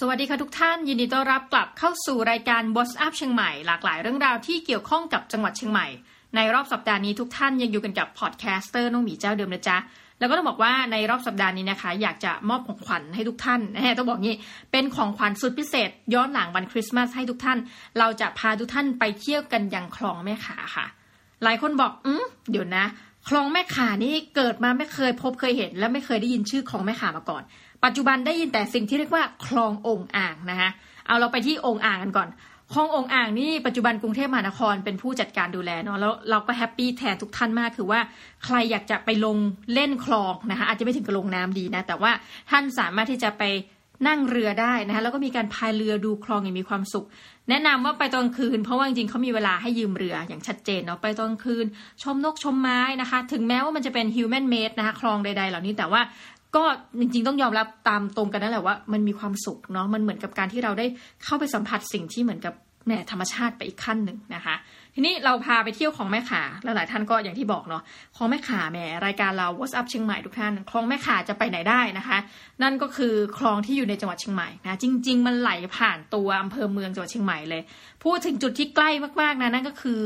สวัสดีค่ะทุกท่าน ยินดีต้อนรับกลับเข้าสู่รายการ What's Up เชียงใหม่หลากหลายเรื่องราวที่เกี่ยวข้องกับจังหวัดเชียงใหม่ ในรอบสัปดาห์นี้ทุกท่านยังอยู่กันกับพอดแคสเตอร์น้องหมีเจ้าเดิมนะจ๊ะแล้วก็ต้องบอกว่าในรอบสัปดาห์นี้นะคะ อยากจะมอบของขวัญให้ทุกท่านนะฮะต้องบอกงี้เป็นของขวัญสุดพิเศษ ย้อนหลังวันคริสต์มาสให้ทุกท่าน เราจะพาทุกท่านไปเที่ยวกันยังคลองแม่ข่าค่ะ หลายคนบอกอืมเดี๋ยวนะ คลองแม่ข่านี่เกิดมาไม่เคยพบเคยเห็น และไม่เคยได้ยินชื่อคลองแม่ข่ามาก่อน ปัจจุบันได้ยินแต่สิ่งที่เรียกว่าคลององอ่างนะคะเอาเราไปที่องอ่างกันก่อนคลององอ่างนี่ปัจจุบันกรุงเทพมหานครเป็นผู้จัดการดูแลเนาะแล้วเราก็แฮปปี้แทนทุกท่านมากคือว่าใครอยากจะไปลงเล่นคลองนะคะอาจจะไม่ถึงกับลงน้ำดีนะ แต่ว่าท่านสามารถที่จะไปนั่งเรือได้นะคะแล้วก็มีการพายเรือดูคลองอย่างมีความสุข แนะนำว่าไปตอนคืน เพราะว่าจริงๆเขามีเวลาให้ยืมเรืออย่างชัดเจนเนาะไปตอนคืน ชมนกชมไม้นะคะ ถึงแม้ว่ามันจะเป็น human made นะคะคลองใดๆ เหล่านี้แต่ว่า ก็จริงๆต้องยอมรับตามตรงกันนั่นแหละว่ามันมีความสุขเนาะมันเหมือนกับการที่เราได้เข้าไปสัมผัสสิ่งที่เหมือนกับแหมธรรมชาติไปอีกขั้นหนึ่งนะคะ ทีนี้เราพาไปเที่ยวของแม่ขาหลายๆท่านก็อย่างที่บอกเนาะของแม่ขาแหมรายการเรา What's Up เชียงใหม่ทุกท่านคลองแม่ขาจะไปไหนได้นะคะ นั่นก็คือคลองที่อยู่ในจังหวัดเชียงใหม่นะจริง ๆ มันไหลผ่านตัวอำเภอเมืองจังหวัดเชียงใหม่เลยพูดถึงจุดที่ใกล้มากๆนะนั่นก็คือ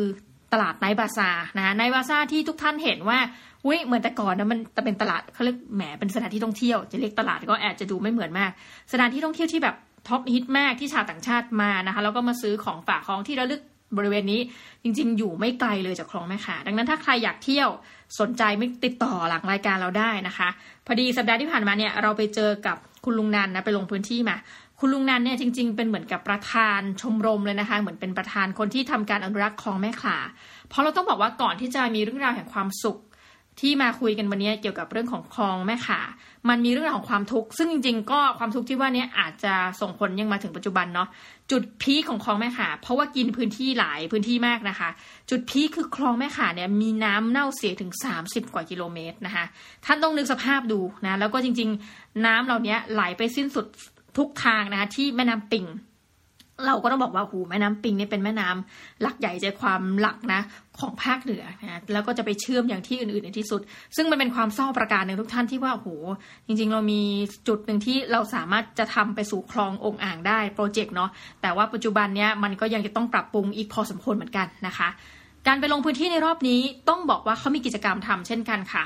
ตลาดไนบาซานะไนท์บาซาร์ที่ทุกท่านเห็นว่า อุ้ยเหมือนแต่ก่อนนะมันจะเป็นตลาดเขาเรียกแหมเป็นสถานที่ท่องเที่ยวจะเรียกตลาดก็อาจจะดูไม่เหมือนมาก สถานที่ท่องเที่ยวที่แบบท็อปฮิตมากที่ชาวต่างชาติมานะคะแล้วก็มาซื้อของฝากของที่ระลึกบริเวณนี้จริง ๆ อยู่ไม่ไกลเลยจากคลองแม่ข่าดังนั้นถ้าใครอยากเที่ยวสนใจไม่ติดต่อหลังรายการเราได้นะคะ พอดีสัปดาห์ที่ผ่านมาเนี่ยเราไปเจอกับคุณลุงนันนะไปลงพื้นที่มา คุณลุงนันเนี่ยจริง ๆ เป็นเหมือนกับประธานชมรมเลยนะคะ เหมือนเป็นประธานคนที่ทำการอนุรักษ์คลองแม่ข่าเพราะเราต้องบอกว่าก่อนที่จะมีเรื่องราวแห่งความสุข ที่มาคุยกันวันนี้เกี่ยวกับเรื่องของคลองแม่ขา มันมีเรื่องของความทุกข์ ซึ่งจริงๆ ก็ความทุกข์ที่ว่านี้อาจจะส่งผลยังมาถึงปัจจุบันเนาะ จุดพีคของคลองแม่ขา เพราะว่ากินพื้นที่หลายพื้นที่มากนะคะ จุดพีคคือคลองแม่ขาเนี่ยมีน้ำเน่าเสียถึง 30 กว่ากิโลเมตรนะคะ ท่านต้องนึกสภาพดูนะ แล้วก็จริงๆ น้ำเหล่านี้ไหลไปสิ้นสุดทุกทางนะคะที่แม่น้ำปิง เราก็ต้องบอกว่าหูแม่น้ำปิงเนี่ยเป็นแม่น้ำหลักใหญ่ใจความหลักนะของภาคเหนือนะแล้วก็จะไปเชื่อมอย่างที่อื่นๆในที่สุด ซึ่งมันเป็นความเศร้าประการหนึ่งทุกท่านที่ว่าโหจริง ๆ เรามีจุดหนึ่งที่เราสามารถจะทำไปสู่คลององอ่างได้โปรเจกต์เนาะแต่ว่าปัจจุบันเนี้ยมันก็ยังจะต้องปรับปรุงอีกพอสมควรเหมือนกันนะคะ การไปลงพื้นที่ในรอบนี้ต้องบอกว่าเขามีกิจกรรมทำเช่นกันค่ะ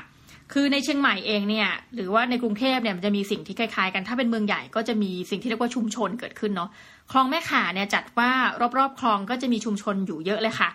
คือในเชียงใหม่เองเนี่ยหรือว่าในกรุงเทพเนี่ยมันจะมีสิ่งที่คล้ายๆกันถ้าเป็นเมืองใหญ่ก็จะมีสิ่งที่เรียกว่าชุมชนเกิดขึ้นเนาะคลองแม่ข่าเนี่ยจัดว่ารอบๆคลองก็จะมีชุมชนอยู่เยอะเลยค่ะ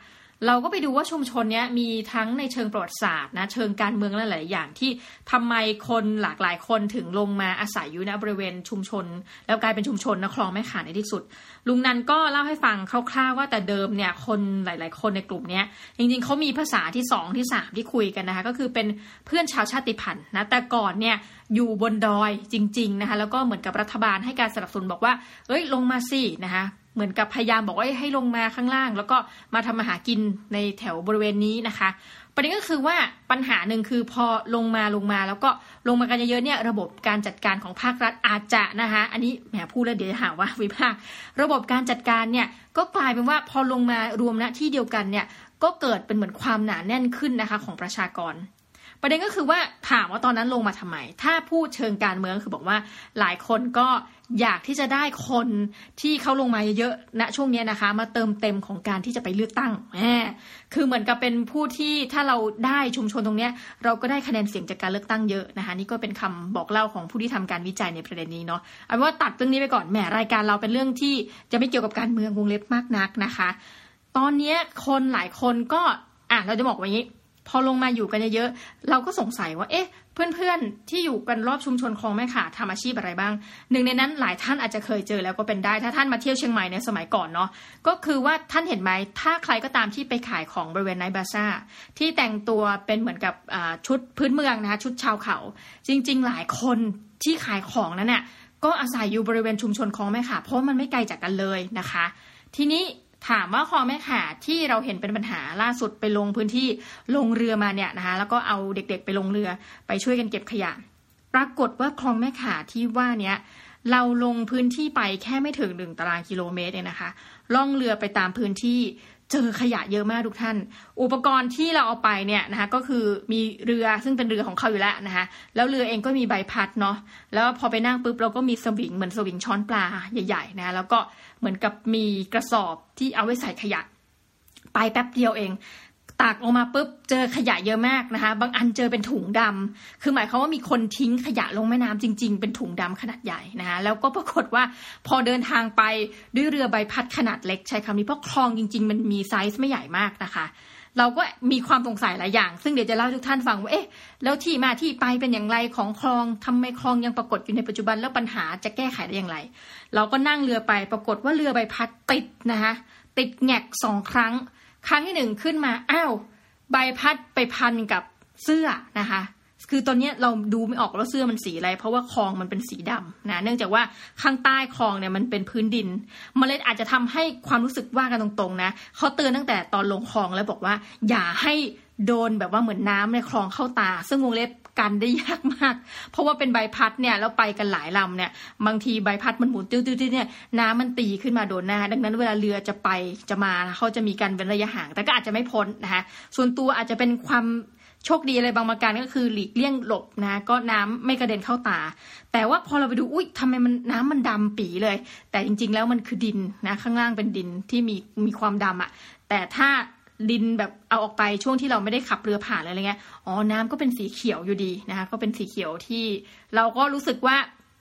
เราก็ไปดูว่าชุมชนเนี้ยมีทั้งในเชิงประวัติศาสตร์นะเชิงการเมืองและหลายอย่างที่ทำไมคนหลากหลายคนถึงลงมาอาศัยอยู่ในบริเวณชุมชน แล้วกลายเป็นชุมชนนะคลองแม่ขาในที่สุด ลุงนันก็เล่าให้ฟังคร่าวๆว่าแต่เดิมเนี่ยคนหลาย ๆ คนในกลุ่มเนี้ยจริงๆเขามีภาษาที่สองที่สามที่คุยกันนะคะก็คือเป็นเพื่อนชาวชาติพันธุ์นะแต่ก่อนเนี่ยอยู่บนดอยจริง ๆนะคะแล้วก็เหมือนกับรัฐบาลให้การสนับสนุนบอกว่าเอ้ยลงมาสินะคะ เหมือนกับพยายามบอกว่าให้ลงมาข้างล่าง แล้วก็มาทำมาหากินในแถวบริเวณนี้นะคะ ประเด็นก็คือว่าปัญหาหนึ่งคือพอลงมาลงมา แล้วก็ลงมากันเยอะๆเนี่ยระบบการจัดการของภาครัฐอาจจะนะคะอันนี้แหมพูดแล้วเดี๋ยวจะหาว่าวิพากษ์ระบบการจัดการเนี่ยก็กลายเป็นว่าพอลงมารวมณที่เดียวกันเนี่ยก็เกิดเป็นเหมือนความหนาแน่นขึ้นนะคะของประชากร ประเด็นก็คือว่าถามว่าตอนนั้นลงมาทำไม ถ้าพูดเชิงการเมืองคือบอกว่าหลายคนก็อยากที่จะได้คนที่เขาลงมาเยอะๆณช่วงนี้นะคะ มาเติมเต็มของการที่จะไปเลือกตั้งแหมคือเหมือนกับเป็นผู้ที่ถ้าเราได้ชุมชนตรงนี้เราก็ได้คะแนนเสียงจากการเลือกตั้งเยอะนะคะ นี่ก็เป็นคำบอกเล่าของผู้ที่ทำการวิจัยในประเด็นนี้เนาะเอาว่าตัดเรื่องนี้ไปก่อนแหมรายการเราเป็นเรื่องที่จะไม่เกี่ยวกับการเมืองวงเล็บมากนักนะคะ ตอนนี้คนหลายคนก็อะเราจะบอกว่างี้ พอลงมาอยู่กันเยอะๆเราก็สงสัยว่า เอ๊ะ เพื่อนๆ ที่อยู่กันรอบชุมชนคลองแม่ขาทำอาชีพอะไรบ้าง หนึ่งในนั้นหลายท่านอาจจะเคยเจอแล้วก็เป็นได้ ถ้าท่านมาเที่ยวเชียงใหม่ในสมัยก่อนเนาะก็คือว่าท่านเห็นไหมถ้าใครก็ตามที่ไปขายของบริเวณไนบาซ่าที่แต่งตัวเป็นเหมือนกับชุดพื้นเมืองนะคะชุดชาวเขา จริง ๆ หลายคนที่ขายของนั้นเนี่ยก็อาศัยอยู่บริเวณชุมชนคลองแม่ขาเพราะมันไม่ไกลจากกันเลยนะคะ ทีนี้ ถามว่าคลองแม่ขาที่เราเห็นเป็นปัญหาล่าสุดไปลงพื้นที่ลงเรือมาเนี่ยนะคะ แล้วก็เอาเด็กๆไปลงเรือไปช่วยกันเก็บขยะ ปรากฏว่าคลองแม่ขาที่ว่าเนี้ยเราลงพื้นที่ไปแค่ไม่ถึงหนึ่งตารางกิโลเมตรเองนะคะ ล่องเรือไปตามพื้นที่ เจอขยะเยอะมากทุกท่าน อุปกรณ์ที่เราเอาไปเนี่ยนะคะก็คือมีเรือซึ่งเป็นเรือของเขาอยู่แล้วนะคะแล้วเรือเองก็มีใบพัดเนาะแล้วพอไปนั่งปุ๊บเราก็มีสวิงเหมือนสวิงช้อนปลาใหญ่ๆนะแล้วก็เหมือนกับมีกระสอบที่เอาไว้ใส่ขยะ ไปแป๊บเดียวเอง ตักออกมาปุ๊บเจอขยะเยอะมากนะคะ บางอันเจอเป็นถุงดำคือหมายความว่ามีคนทิ้งขยะลงแม่น้ำจริง ๆ เป็นถุงดำขนาดใหญ่นะคะแล้วก็ปรากฏว่าพอเดินทางไปด้วยเรือใบพัดขนาดเล็กใช้คำนี้เพราะคลองจริง ๆ มันมีไซส์ไม่ใหญ่มากนะคะ เราก็มีความสงสัยหลายอย่าง ซึ่งเดี๋ยวจะเล่าทุกท่านฟังว่าเอ๊ะแล้วที่มาที่ไปเป็นอย่างไรของคลองทำไมคลองยังปรากฏอยู่ในปัจจุบันแล้วปัญหาจะแก้ไขได้อย่างไร เราก็นั่งเรือไปปรากฏว่าเรือใบพัดติดนะคะติดแงกสองครั้ง ครั้งที่หนึ่งขึ้นมาอ้าวใบพัดไปพันกับเสื้อนะคะ คือตอนนี้เราดูไม่ออกว่าเสื้อมันสีอะไร เพราะว่าคลองมันเป็นสีดำนะ เนื่องจากว่าข้างใต้คลองเนี่ยมันเป็นพื้นดินมเมล็ดอาจจะทำให้ความรู้สึกว่ากันตรงๆนะเขาเตือนตั้งแต่ตอนลงคลองแล้วบอกว่า อย่าให้ โดนแบบว่าเหมือนน้ำในคลองเข้าตา ซึ่งวงเล็บกันได้ยากมาก เพราะว่าเป็นใบพัดเนี่ยแล้วไปกันหลายลำเนี่ย บางทีใบพัดมันหมุนติ้วๆเนี่ยน้ำมันตีขึ้นมาโดนหน้า ดังนั้นเวลาเรือจะไปจะมาเขาจะมีการเว้นระยะห่าง แต่ก็อาจจะไม่พ้นนะคะส่วนตัวอาจจะเป็นความโชคดีอะไรบางประการก็คือหลีกเลี่ยงหลบนะก็น้ำไม่กระเด็นเข้าตา แต่ว่าพอเราไปดูอุ้ยทำไมมันน้ำมันดำปีเลย แต่จริง ๆ แล้วมันคือดินนะข้างล่างเป็นดินที่มีมีความดำอะแต่ถ้า ดินแบบเอาออกไปช่วงที่เราไม่ได้ขับเรือผ่านอะไรเงี้ย อ๋อ น้ำก็เป็นสีเขียวอยู่ดีนะคะ ก็เป็นสีเขียวที่เราก็รู้สึกว่า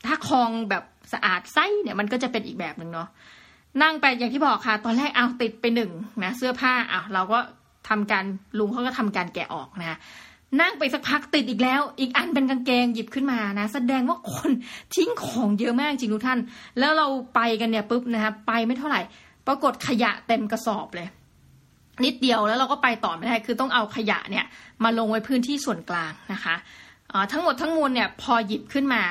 ถ้าคลองแบบสะอาดไส้เนี่ยมันก็จะเป็นอีกแบบหนึ่งเนาะ นั่งไปอย่างที่บอกค่ะ ตอนแรกเอาติดไปหนึ่งนะเสื้อผ้าอะเราก็ทำการลุงเขาก็ทำการแกะออกนะนั่งไปสักพักติดอีกแล้ว อีกอันเป็นกางเกงหยิบขึ้นมานะ แสดงว่าคนทิ้งของเยอะมากจริงทุกท่าน แล้วเราไปกันเนี่ยปุ๊บนะคะไปไม่เท่าไหร่ ปรากฏขยะเต็มกระสอบเลย นิดเดียวแล้วเราก็ไปต่อไม่ได้คือต้องเอาขยะเนี่ยมาลงไว้พื้นที่ส่วนกลางนะคะทั้งหมดทั้งมวลเนี่ยพอหยิบขึ้นมา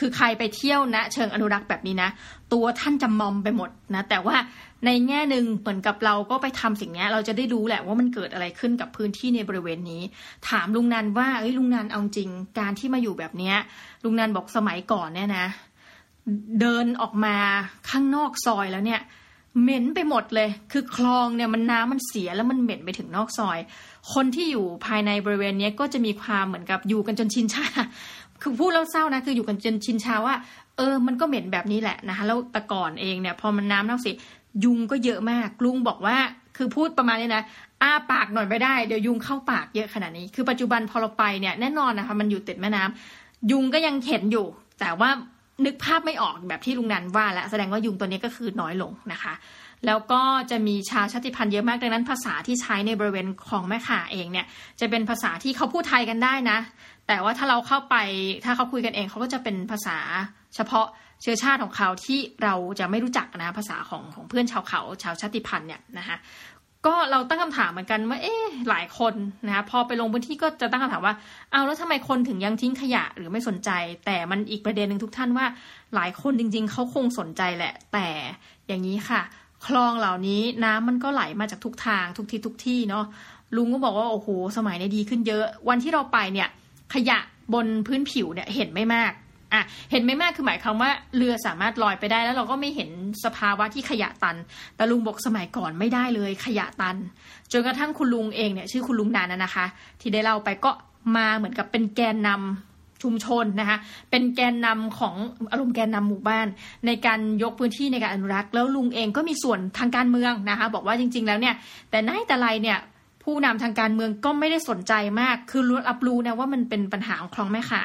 คือใครไปเที่ยวนะเชิงอนุรักษ์แบบนี้นะ ตัวท่านจะมอมไปหมดนะ แต่ว่าในแง่หนึ่งเหมือนกับเราก็ไปทำสิ่งนี้เราจะได้รู้แหละว่ามันเกิดอะไรขึ้นกับพื้นที่ในบริเวณนี้ ถามลุงนันว่าเอ้ยลุงนันเอาจริงการที่มาอยู่แบบนี้ลุงนันบอกสมัยก่อนเนี่ยนะ เดินออกมาข้างนอกซอยแล้วเนี่ย เหม็นไปหมดเลย คือคลองเนี่ยมันน้ำมันเสียแล้วมันเหม็นไปถึงนอกซอย คนที่อยู่ภายในบริเวณนี้ก็จะมีความเหมือนกับอยู่กันจนชินชา คือพูดแล้วเศร้านะคืออยู่กันจนชินชาว่า เออ มันก็เหม็นแบบนี้แหละนะคะแล้วแต่ก่อนเองเนี่ย พอมันน้ำเน่าเสียยุงก็เยอะมาก ลุงบอกว่าคือพูดประมาณนี้นะอ้าปากหน่อยไม่ได้เดี๋ยวยุงเข้าปากเยอะขนาดนี้ คือปัจจุบันพอเราไปเนี่ยแน่นอนนะคะมันอยู่ติดแม่น้ำยุงก็ยังเห็นอยู่ แต่ว่า นึกภาพไม่ออกแบบที่ลุงนันว่าแล้วแสดงว่ายุงตัวนี้ก็คือน้อยลงนะคะ แล้วก็จะมีชาวชาติพันธุ์เยอะมากดังนั้นภาษาที่ใช้ในบริเวณของแม่ข่าเองเนี่ย จะเป็นภาษาที่เขาพูดไทยกันได้นะ แต่ว่าถ้าเราเข้าไปถ้าเขาคุยกันเองเขาก็จะเป็นภาษาเฉพาะเชื้อชาติของเขาที่เราจะไม่รู้จักนะภาษาของของเพื่อนชาวเขาชาวชาติพันธุ์เนี่ยนะคะ ก็เราตั้งคำถามเหมือนกันว่าเอ๊ะหลายคนนะคะพอไปลงพื้นที่ก็จะตั้งคำถามว่าเอาแล้วทำไมคนถึงยังทิ้งขยะหรือไม่สนใจ แต่มันอีกประเด็นหนึ่งทุกท่านว่า หลายคนจริง ๆเขาคงสนใจแหละ แต่อย่างนี้ค่ะ คลองเหล่านี้น้ำมันก็ไหลมาจากทุกทางทุกที่ทุกที่เนาะลุงก็บอกว่าโอ้โหสมัยนี้ดีขึ้นเยอะ วันที่เราไปเนี่ย ขยะบนพื้นผิวเนี่ยเห็นไม่มาก อะเห็นไม่มากคือหมายความว่าเรือสามารถลอยไปได้แล้วเราก็ไม่เห็นสภาวะที่ขยะตัน แต่ลุงบอกสมัยก่อนไม่ได้เลยขยะตัน จนกระทั่งคุณลุงเองเนี่ยชื่อคุณลุงนานนะคะ ที่ได้เล่าไปก็มาเหมือนกับเป็นแกนนำชุมชนนะคะ เป็นแกนนำของอารมณ์แกนนำหมู่บ้าน ในการยกพื้นที่ในการอนุรักษ์ แล้วลุงเองก็มีส่วนทางการเมืองนะคะ บอกว่าจริง ๆ แล้วเนี่ย แต่ไหนแต่ไรเนี่ย ผู้นำทางการเมืองก็ไม่ได้สนใจมาก คือรู้รับรู้นะว่ามันเป็นปัญหาของคลองแม่ขา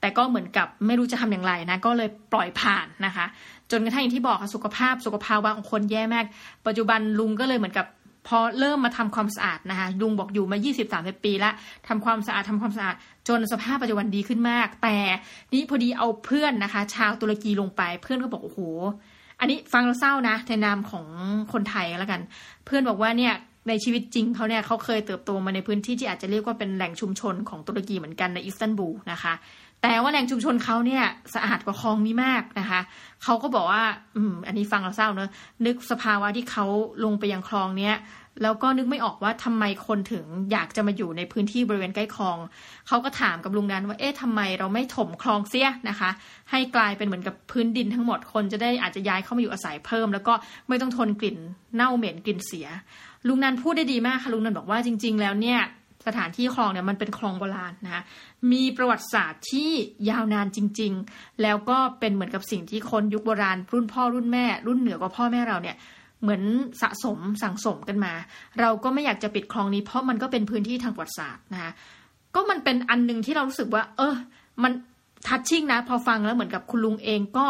แต่ก็เหมือนกับไม่รู้จะทำอย่างไรนะ ก็เลยปล่อยผ่านนะคะ จนกระทั่งอย่างที่บอกค่ะสุขภาพสุขภาวะของคนแย่มาก ปัจจุบันลุงก็เลยเหมือนกับพอเริ่มมาทำความสะอาดนะคะลุงบอกอยู่มา 20-30 ปีล้วทำความสะอาดทำความสะอาด จนสภาพปัจจุบันดีขึ้นมาก แต่นี่พอดีเอาเพื่อนนะคะ ชาวตุรกีลงไปเพื่อนก็บอกโอ้โหอันนี้ฟังเราเศร้านะในนามของคนไทยแล้วกัน เพื่อนบอกว่าเนี่ย ในชีวิตจริงเขาเนี่ยเขาเคยเติบโตมาในพื้นที่ที่อาจจะเรียกว่าเป็นแหล่งชุมชนของตุรกีเหมือนกันในอิสตันบูลนะคะ แต่ว่าแหล่งชุมชนเขาเนี่ยสะอาดกว่าคลองนี้มากนะคะเขาก็บอกว่า อืม อันนี้ฟังเราเศร้าเนอะนึกสภาวะที่เขาลงไปยังคลองเนี้ยแล้วก็นึกไม่ออกว่าทำไมคนถึงอยากจะมาอยู่ในพื้นที่บริเวณใกล้คลอง เขาก็ถามกับลุงนันว่า เอ๊ะทำไมเราไม่ถมคลองเสียนะคะ ให้กลายเป็นเหมือนกับพื้นดินทั้งหมด คนจะได้อาจจะย้ายเข้ามาอยู่อาศัยเพิ่ม แล้วก็ไม่ต้องทนกลิ่นเน่าเหม็นกลิ่นเสีย ลุงนันพูดได้ดีมากค่ะลุงนันบอกว่าจริง ๆ แล้วเนี่ยสถานที่คลองเนี่ยมันเป็นคลองโบราณนะคะมีประวัติศาสตร์ที่ยาวนานจริง ๆ แล้วก็เป็นเหมือนกับสิ่งที่คนยุคโบราณ รุ่นพ่อรุ่นแม่ รุ่นเหนือกว่าพ่อแม่เราเนี่ยเหมือนสะสมสั่งสมกันมา เราก็ไม่อยากจะปิดคลองนี้เพราะมันก็เป็นพื้นที่ทางประวัติศาสตร์นะคะก็มันเป็นอันหนึ่งที่เรารู้สึกว่า เออ มันทัชชิ่งนะ พอฟังแล้วเหมือนกับคุณลุงเองก็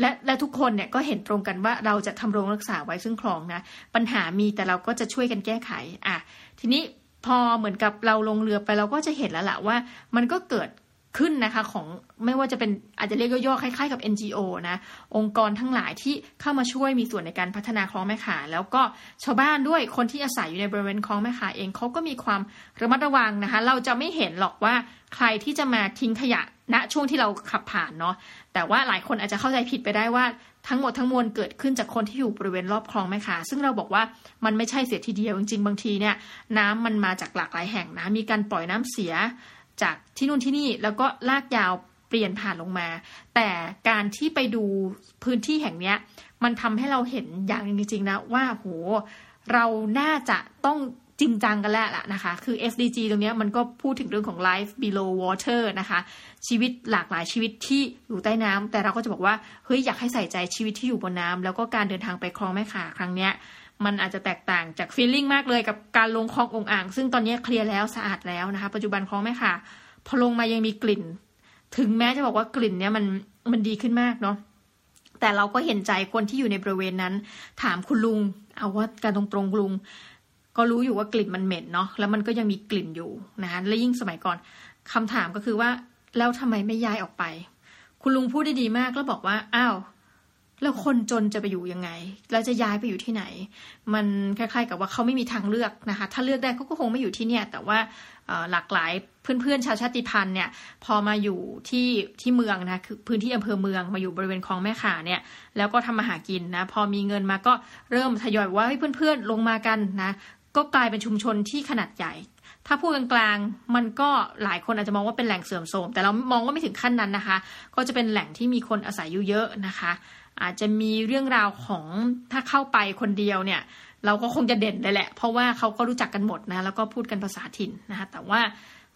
และและทุกคนเนี่ยก็เห็นตรงกันว่าเราจะทำโรงรักษาไว้ซึ่งคลองนะ ปัญหามีแต่เราก็จะช่วยกันแก้ไข อะ ทีนี้พอเหมือนกับเราลงเรือไปเราก็จะเห็นแล้วแหละว่า มันก็เกิด ขึ้นนะคะของไม่ว่าจะเป็นอาจจะเรียกย่อๆคล้ายๆกับ NGO นะองค์กรทั้งหลายที่เข้ามาช่วยมีส่วนในการพัฒนาคลองแม่ขาแล้วก็ชาวบ้านด้วยคนที่อาศัยอยู่ในบริเวณคลองแม่ขาเองเขาก็มีความระมัดระวังนะคะ เราจะไม่เห็นหรอกว่าใครที่จะมาทิ้งขยะณช่วงที่เราขับผ่านเนาะแต่ว่าหลายคนอาจจะเข้าใจผิดไปได้ว่าทั้งหมดทั้งมวลเกิดขึ้นจากคนที่อยู่บริเวณรอบคลองแม่ขาซึ่งเราบอกว่ามันไม่ใช่เสียทีเดียวจริงๆบางทีเนี่ย น้ำมันมาจากหลากหลายแห่งนะมีการปล่อยน้ำเสีย จากที่นู่นที่นี่แล้วก็ลากยาวเปลี่ยนผ่านลงมา แต่การที่ไปดูพื้นที่แห่งนี้มันทำให้เราเห็นอย่างจริงๆนะว่าโหเราน่าจะต้องจริงจังกันแล้วล่ะนะคะ คือ SDG ตรงนี้มันก็พูดถึงเรื่องของ life below water นะคะ ชีวิตหลากหลายชีวิตที่อยู่ใต้น้ำแต่เราก็จะบอกว่า เฮ้ย อยากให้ใส่ใจชีวิตที่อยู่บนน้ำแล้วก็การเดินทางไปคลองแม่ขาครั้งเนี้ย มันอาจจะแตกต่างจากฟีลลิ่งมากเลยกับการลงคลององอ่าง ซึ่งตอนนี้เคลียร์แล้วสะอาดแล้วนะคะ ปัจจุบันคลองแม่ค่ะพอลงมายังมีกลิ่น ถึงแม้จะบอกว่ากลิ่นเนี้ยมันมันดีขึ้นมากเนาะแต่เราก็เห็นใจคนที่อยู่ในบริเวณนั้น ถามคุณลุง เอาว่าการตรงตรงลุง ก็รู้อยู่ว่ากลิ่นมันเหม็นเนาะแล้วมันก็ยังมีกลิ่นอยู่นะคะและยิ่งสมัยก่อนคำถามก็คือว่าแล้วทำไมไม่ย้ายออกไป คุณลุงพูดได้ดีมากแล้วบอกว่าอ้าว แล้วคนจนจะไปอยู่ยังไง แล้วจะย้ายไปอยู่ที่ไหน มันคล้าย ๆ กับว่าเขาไม่มีทางเลือกนะคะ ถ้าเลือกได้เขาก็คงไม่อยู่ที่เนี่ย แต่ว่าหลากหลายเพื่อนๆชาวชาติพันธุ์เนี่ย พอมาอยู่ที่ที่เมืองนะคือพื้นที่อำเภอเมืองมาอยู่บริเวณคลองแม่ขาเนี่ย แล้วก็ทำมาหากินนะ พอมีเงินมาก็เริ่มทยอยว่าให้เพื่อนๆลงมากันนะ ก็กลายเป็นชุมชนที่ขนาดใหญ่ถ้าพูดกลางๆ มันก็หลายคนอาจจะมองว่าเป็นแหล่งเสื่อมโทรม แต่เรามองว่าไม่ถึงขั้นนั้นนะคะ ก็จะเป็นแหล่งที่มีคนอาศัยอยู่เยอะนะคะ อาจจะมีเรื่องราวของถ้าเข้าไปคนเดียวเนี่ย เราก็คงจะเด่นเลยแหละ เพราะว่าเขาก็รู้จักกันหมดนะแล้วก็พูดกันภาษาถิ่นนะคะแต่ว่า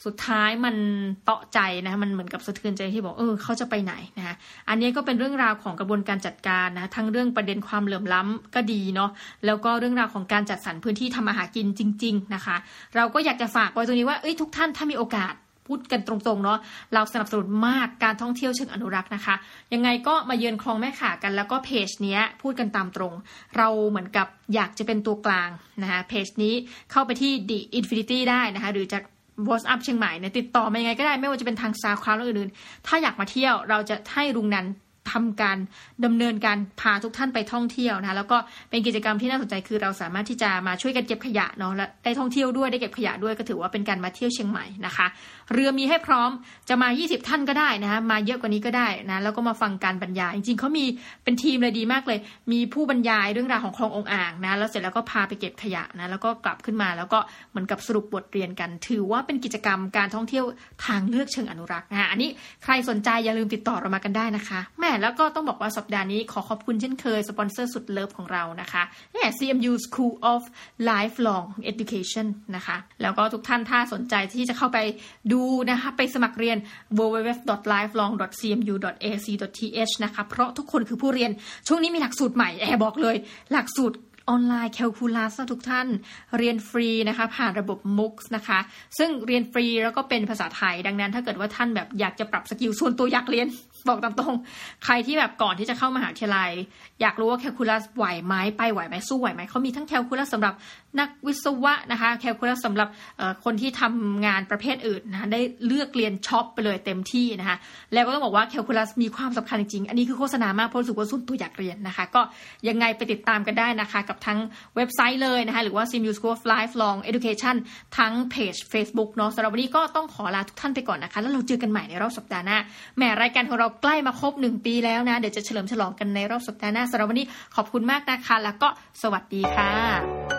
สุดท้ายมันเตาะใจนะมันเหมือนกับสะเทือนใจที่บอกเออเขาจะไปไหนนะคะอันนี้ก็เป็นเรื่องราวของกระบวนการจัดการนะทั้งเรื่องประเด็นความเหลื่อมล้ำก็ดีเนาะแล้วก็เรื่องราวของการจัดสรรพื้นที่ทำอาหารกินจริง ๆนะคะ เราก็อยากจะฝากไว้ตรงนี้ว่าเอ้ยทุกท่านถ้ามีโอกาส พูดกันตรงๆเนาะเราสนับสนุนมากการท่องเที่ยวเชิงอนุรักษ์นะคะ ยังไงก็มาเยือนคลองแม่ขากันแล้วก็เพจนี้พูดกันตามตรง เราเหมือนกับอยากจะเป็นตัวกลางนะคะเพจนี้เข้าไปที่ The Infinity ได้นะคะหรือจะ WhatsApp เชียงใหม่เนี่ยติดต่อมายังไงก็ได้ไม่ว่าจะเป็นทางซาวคลาวหรืออื่นๆ ถ้าอยากมาเที่ยวเราจะให้รุงนัน ทำการดำเนินการพาทุกท่านไปท่องเที่ยวนะแล้วก็เป็นกิจกรรมที่น่าสนใจคือเราสามารถที่จะมาช่วยกันเก็บขยะเนาะและได้ท่องเที่ยวด้วยได้เก็บขยะด้วยก็ถือว่าเป็นการมาเที่ยวเชียงใหม่นะคะ เรือมีให้พร้อมจะมา 20 ท่านก็ได้นะคะมาเยอะกว่านี้ก็ได้นะแล้วก็มาฟังการบรรยาย จริงๆเขามีเป็นทีมเลยดีมากเลย มีผู้บรรยายเรื่องราวของคลององอ่างนะแล้วเสร็จแล้วก็พาไปเก็บขยะนะแล้วก็กลับขึ้นมาแล้วก็เหมือนกับสรุปบทเรียนกัน ถือว่าเป็นกิจกรรมการท่องเที่ยวทางเลือกเชิงอนุรักษ์นะอันนี้ใครสนใจอย่าลืมติดต่อเรามากันได้นะคะแม่แล้วก็ต้องบอกว่าสัปดาห์นี้ขอขอบคุณเช่นเคย สปอนเซอร์สุดเลิฟของเรานะคะนี่ CMU School of Lifelong Education นะคะ แล้วก็ทุกท่านถ้าสนใจที่จะเข้าไปดูนะคะ ไปสมัครเรียน www.lifelong.cmu.ac.th นะคะ เพราะทุกคนคือผู้เรียน ช่วงนี้มีหลักสูตรใหม่แอบบอกเลย หลักสูตรออนไลน์แคลคูลัสทุกท่านเรียนฟรีนะคะ ผ่านระบบ MOOC นะคะ ซึ่งเรียนฟรีแล้วก็เป็นภาษาไทย ดังนั้นถ้าเกิดว่าท่านแบบอยากจะปรับสกิลส่วนตัวอยากเรียน บอกตามตรง ใครที่แบบก่อนที่จะเข้ามหาวิทยาลัย อยากรู้ว่าแคลคูลัสไหวไหมไปไหวไหมสู้ไหวไหมเขามีทั้งแคลคูลัสสำหรับนักวิศวะนะคะแคลคูลัสสำหรับคนที่ทำงานประเภทอื่นนะได้เลือกเรียนช็อปไปเลยเต็มที่นะคะแล้วก็ต้องบอกว่าแคลคูลัสมีความสำคัญจริง อันนี้คือโฆษณามากเพราะรู้สึกว่าส่วนตัวอยากเรียนนะคะ ก็ยังไงไปติดตามกันได้นะคะ กับทั้งเว็บไซต์เลยนะคะหรือว่า CMU School of Lifelong Education ทั้งเพจ Facebook เนาะสำหรับวันนี้ก็ต้องขอลาทุกท่านไปก่อนนะคะ แล้วเราเจอกันใหม่ในรอบสัปดาห์หน้าแหมรายการของเราใกล้มาครบหนึ่งปีแล้วนะ เดี๋ยวจะเฉลิมฉลองกันในรอบสัปดาห์หน้าสำหรับวันนี้ขอบคุณมากนะคะ แล้วก็สวัสดีค่ะ